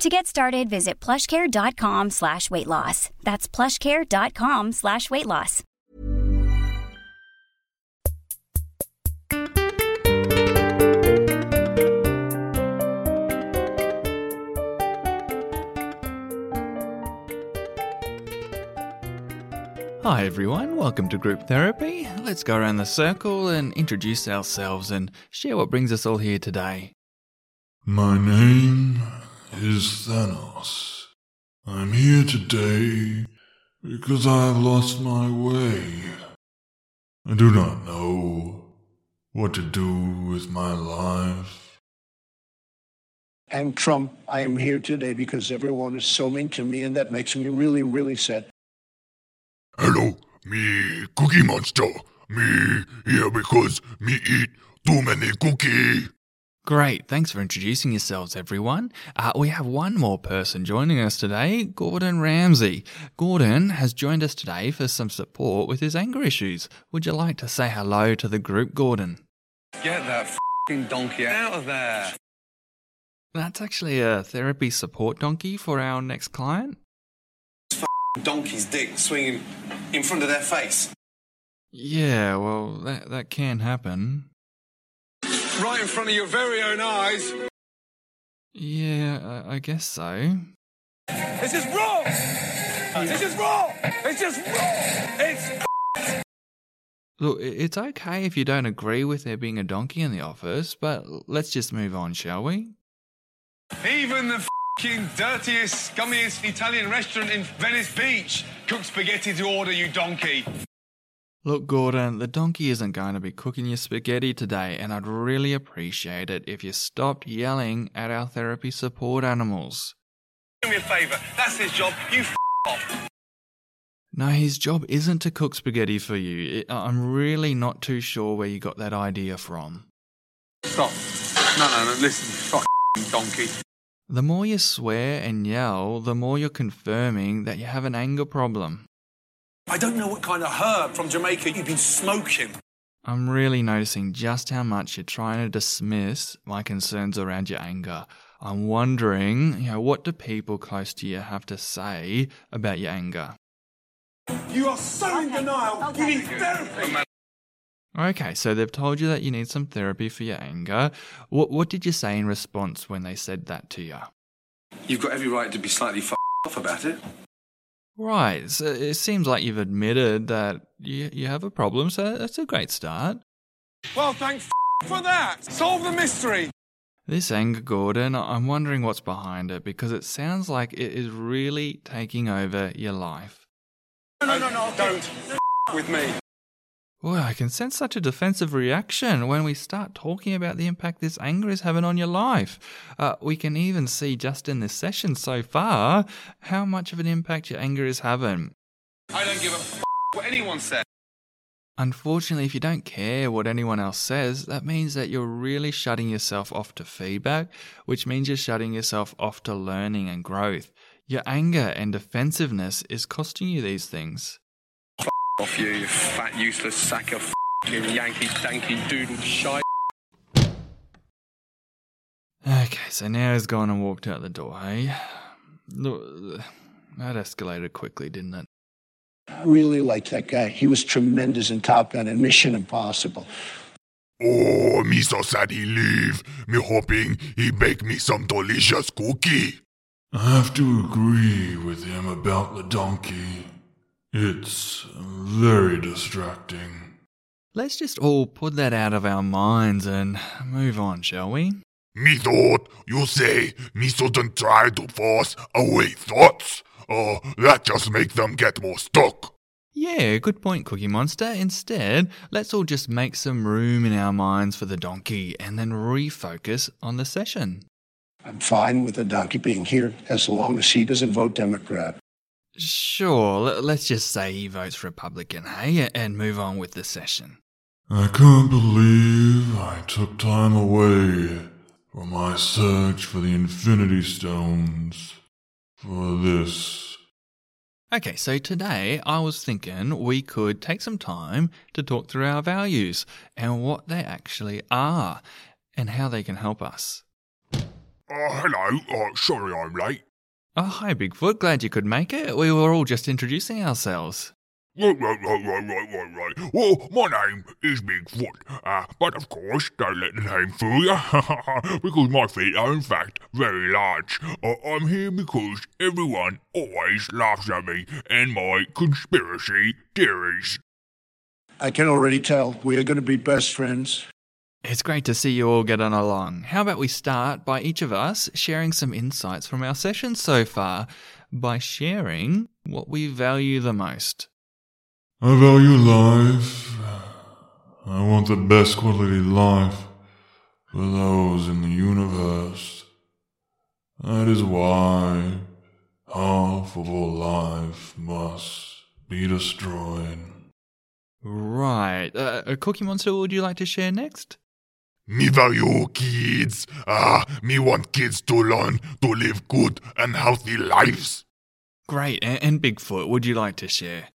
To get started, visit plushcare.com slash weight loss. That's plushcare.com slash weight loss. Hi everyone, welcome to group therapy. Let's go around the circle and introduce ourselves and share what brings us all here today. My name is Thanos. I'm here today because I have lost my way. I do not know what to do with my life. I'm Trump. I am here today because everyone is so mean to me, and that makes me really, really sad. Hello, me Cookie Monster. Me here because me eat too many cookie. Great, thanks for introducing yourselves, everyone. Uh, we have one more person joining us today, Gordon Ramsay. Gordon has joined us today for some support with his anger issues. Would you like to say hello to the group, Gordon? Get that fing donkey out of there. That's actually a therapy support donkey for our next client. Donkey's dick swinging in front of their face. Yeah, well, that, that can happen. Right in front of your very own eyes. Yeah, I, I guess so. This is wrong! This is wrong! It's just wrong! It's Look, it's okay if you don't agree with there being a donkey in the office, but let's just move on, shall we? Even the fing dirtiest, scummiest Italian restaurant in Venice Beach cooks spaghetti to order, you donkey. Look, Gordon, the donkey isn't going to be cooking your spaghetti today, and I'd really appreciate it if you stopped yelling at our therapy support animals. Do me a favour. That's his job. You f off. No, his job isn't to cook spaghetti for you. I'm really not too sure where you got that idea from. Stop. No, no, no. Listen, fuck donkey. The more you swear and yell, the more you're confirming that you have an anger problem. I don't know what kind of herb from Jamaica you've been smoking. I'm really noticing just how much you're trying to dismiss my concerns around your anger. I'm wondering, you know, what do people close to you have to say about your anger? You are so in denial. You need therapy. Okay, so they've told you that you need some therapy for your anger. What what did you say in response when they said that to you? You've got every right to be slightly f off about it. Right, so it seems like you've admitted that you, you have a problem, so that's a great start. Well, thanks f- for that. Solve the mystery. This anger, Gordon, I'm wondering what's behind it because it sounds like it is really taking over your life. No, no, no, no. Don't f- with me. Boy, I can sense such a defensive reaction when we start talking about the impact this anger is having on your life. Uh, we can even see just in this session so far how much of an impact your anger is having. I don't give a f- what anyone says. Unfortunately, if you don't care what anyone else says, that means that you're really shutting yourself off to feedback, which means you're shutting yourself off to learning and growth. Your anger and defensiveness is costing you these things. Off you, you fat, useless sack of f***ing Yankee danky doodle shite. Okay, so now he's gone and walked out the door, hey? Look, that escalated quickly, didn't it? I really like that guy. He was tremendous in Top Gun and Mission Impossible. Oh, me so sad he leave. Me hoping he bake me some delicious cookie. I have to agree with him about the donkey. It's very distracting. Let's just all put that out of our minds and move on, shall we? Me thought you say me shouldn't try to force away thoughts. Uh, that just make them get more stuck. Yeah, good point, Cookie Monster. Instead, let's all just make some room in our minds for the donkey and then refocus on the session. I'm fine with the donkey being here as long as he doesn't vote Democrat. Sure, let- let's just say he votes Republican, hey, and move on with the session. I can't believe I took time away from my search for the Infinity Stones for this. Okay, so today I was thinking we could take some time to talk through our values and what they actually are and how they can help us. Uh, hello. Uh, sorry I'm late. Oh, hi, Bigfoot. Glad you could make it. We were all just introducing ourselves. Right, right, right, right, right, right, right. Well, my name is Bigfoot, uh, but of course, don't let the name fool you, because my feet are in fact very large. Uh, I'm here because everyone always laughs at me and my conspiracy theories. I can already tell we are going to be best friends. It's great to see you all getting along. How about we start by each of us sharing some insights from our session so far by sharing what we value the most? I value life. I want the best quality life for those in the universe. That is why half of all life must be destroyed. Right. Uh, Cookie Monster, would you like to share next? Me value kids. Ah, me want kids to learn to live good and healthy lives. Great. And, and Bigfoot, would you like to share?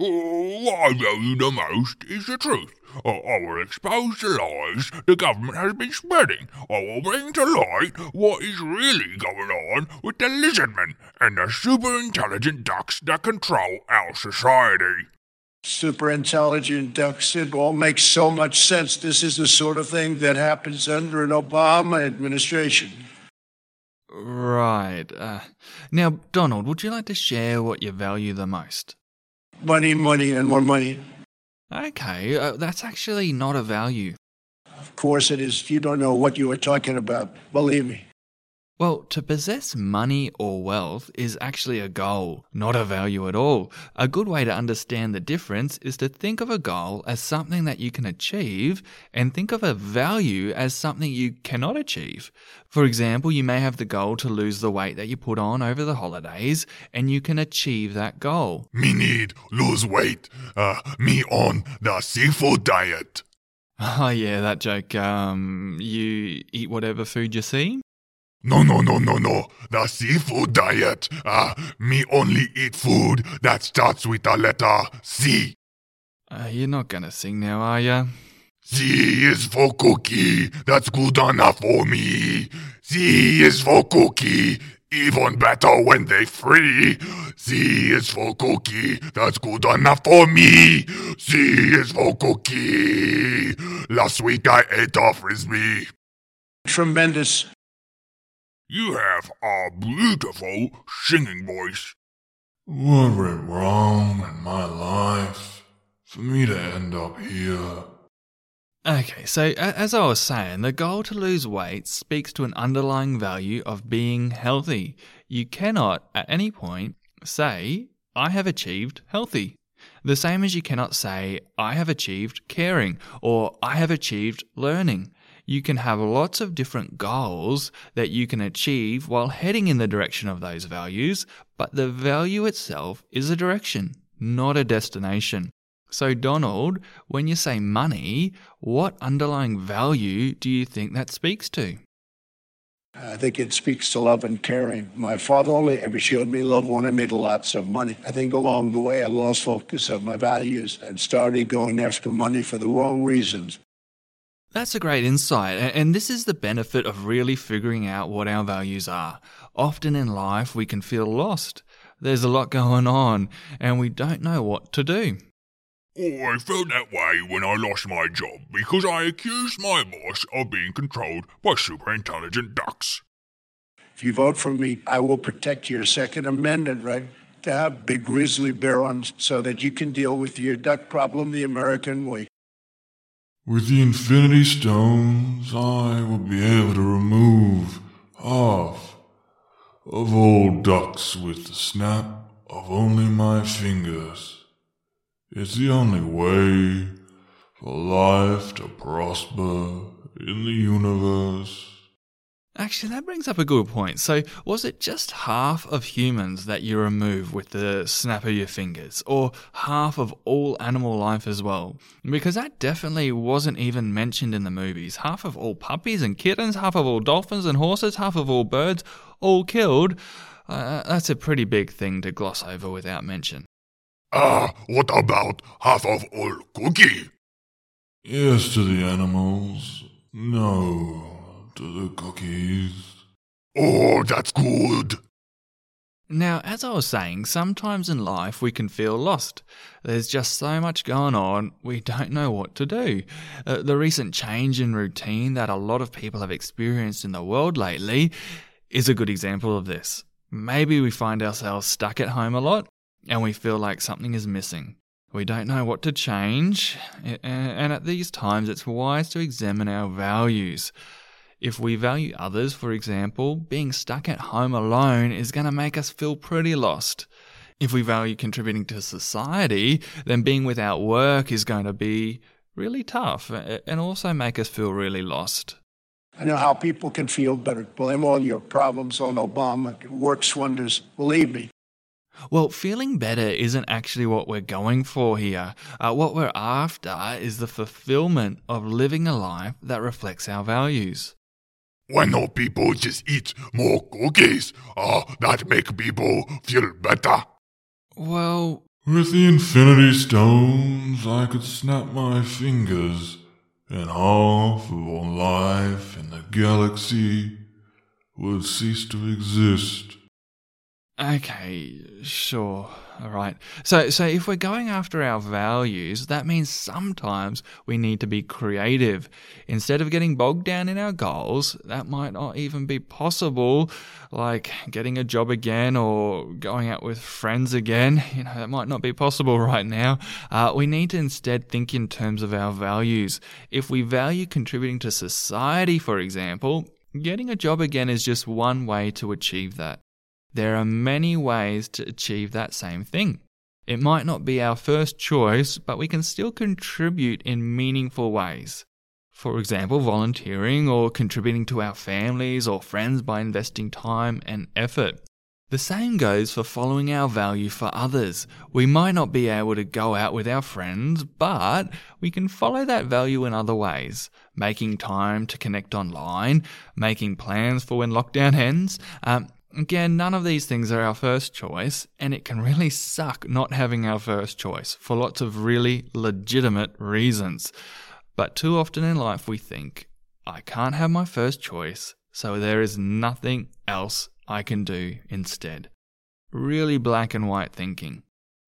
Oh, what I value the most is the truth. Uh, I will expose the lies the government has been spreading. I will bring to light what is really going on with the lizardmen and the super intelligent ducks that control our society. Super intelligent ducks. It all makes so much sense. This is the sort of thing that happens under an Obama administration. Right. Uh, now, Donald, would you like to share what you value the most? Money, money, and more money. Okay, uh, that's actually not a value. Of course it is. You don't know what you are talking about. Believe me. Well, to possess money or wealth is actually a goal, not a value at all. A good way to understand the difference is to think of a goal as something that you can achieve and think of a value as something you cannot achieve. For example, you may have the goal to lose the weight that you put on over the holidays and you can achieve that goal. Me need lose weight. Uh, me on the seafood diet. Oh yeah, that joke. Um, you eat whatever food you see? No, no, no, no, no. The seafood diet. Uh, me only eat food that starts with the letter C. Uh, you're not gonna sing now, are ya? C is for cookie. That's good enough for me. C is for cookie. Even better when they free. C is for cookie. That's good enough for me. C is for cookie. Last week I ate a frisbee. Tremendous. You have a beautiful singing voice. What went wrong in my life for me to end up here? Okay, so as I was saying, the goal to lose weight speaks to an underlying value of being healthy. You cannot, at any point, say, I have achieved healthy. The same as you cannot say, I have achieved caring or I have achieved learning. You can have lots of different goals that you can achieve while heading in the direction of those values, but the value itself is a direction, not a destination. So, Donald, when you say money, what underlying value do you think that speaks to? I think it speaks to love and caring. My father only ever showed me love when I made lots of money. I think along the way I lost focus of my values and started going after money for the wrong reasons. That's a great insight, and this is the benefit of really figuring out what our values are. Often in life, we can feel lost. There's a lot going on, and we don't know what to do. Oh, I felt that way when I lost my job because I accused my boss of being controlled by super intelligent ducks. If you vote for me, I will protect your Second Amendment right to have big grizzly bear on so that you can deal with your duck problem the American way. With the Infinity Stones, I will be able to remove half of all ducks with the snap of only my fingers. It's the only way for life to prosper in the universe. Actually, that brings up a good point. So, was it just half of humans that you remove with the snap of your fingers, or half of all animal life as well? Because that definitely wasn't even mentioned in the movies. Half of all puppies and kittens, half of all dolphins and horses, half of all birds, all killed. Uh, that's a pretty big thing to gloss over without mention. Ah, what about half of all cookie? Yes to the animals. No to the cookies. Oh, that's good. Now, as I was saying, sometimes in life we can feel lost. There's just so much going on, we don't know what to do. Uh, the recent change in routine that a lot of people have experienced in the world lately is a good example of this. Maybe we find ourselves stuck at home a lot and we feel like something is missing. We don't know what to change, and at these times it's wise to examine our values. If we value others, for example, being stuck at home alone is going to make us feel pretty lost. If we value contributing to society, then being without work is going to be really tough and also make us feel really lost. I know how people can feel, but blame all your problems on Obama. It works wonders, believe me. Well, feeling better isn't actually what we're going for here. Uh, what we're after is the fulfillment of living a life that reflects our values. Why not people just eat more cookies? Uh, that make people feel better. Well... With the Infinity Stones, I could snap my fingers, and half of all life in the galaxy would cease to exist. Okay, sure. All right. So so if we're going after our values, that means sometimes we need to be creative. Instead of getting bogged down in our goals, that might not even be possible, like getting a job again or going out with friends again. You know, that might not be possible right now. Uh, we need to instead think in terms of our values. If we value contributing to society, for example, getting a job again is just one way to achieve that. There are many ways to achieve that same thing. It might not be our first choice, but we can still contribute in meaningful ways. For example, volunteering or contributing to our families or friends by investing time and effort. The same goes for following our value for others. We might not be able to go out with our friends, but we can follow that value in other ways. Making time to connect online, making plans for when lockdown ends, um, Again, none of these things are our first choice, and it can really suck not having our first choice for lots of really legitimate reasons. But too often in life, we think, I can't have my first choice, so there is nothing else I can do instead. Really black and white thinking.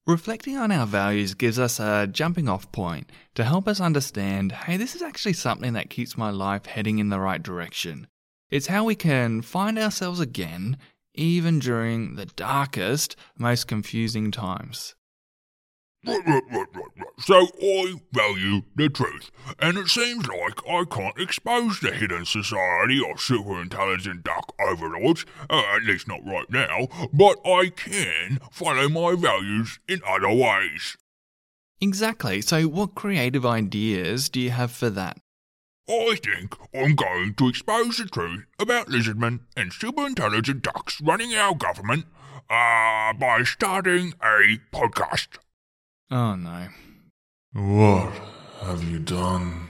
Reflecting on our values gives us a jumping off point to help us understand hey, this is actually something that keeps my life heading in the right direction. It's how we can find ourselves again, even during the darkest, most confusing times. Right, right, right. So I value the truth, and it seems like I can't expose the hidden society of super intelligent duck overlords, uh, at least not right now, but I can follow my values in other ways. Exactly. So, what creative ideas do you have for that? I think I'm going to expose the truth about lizardmen and super intelligent ducks running our government uh, by starting a podcast. Oh no. What have you done?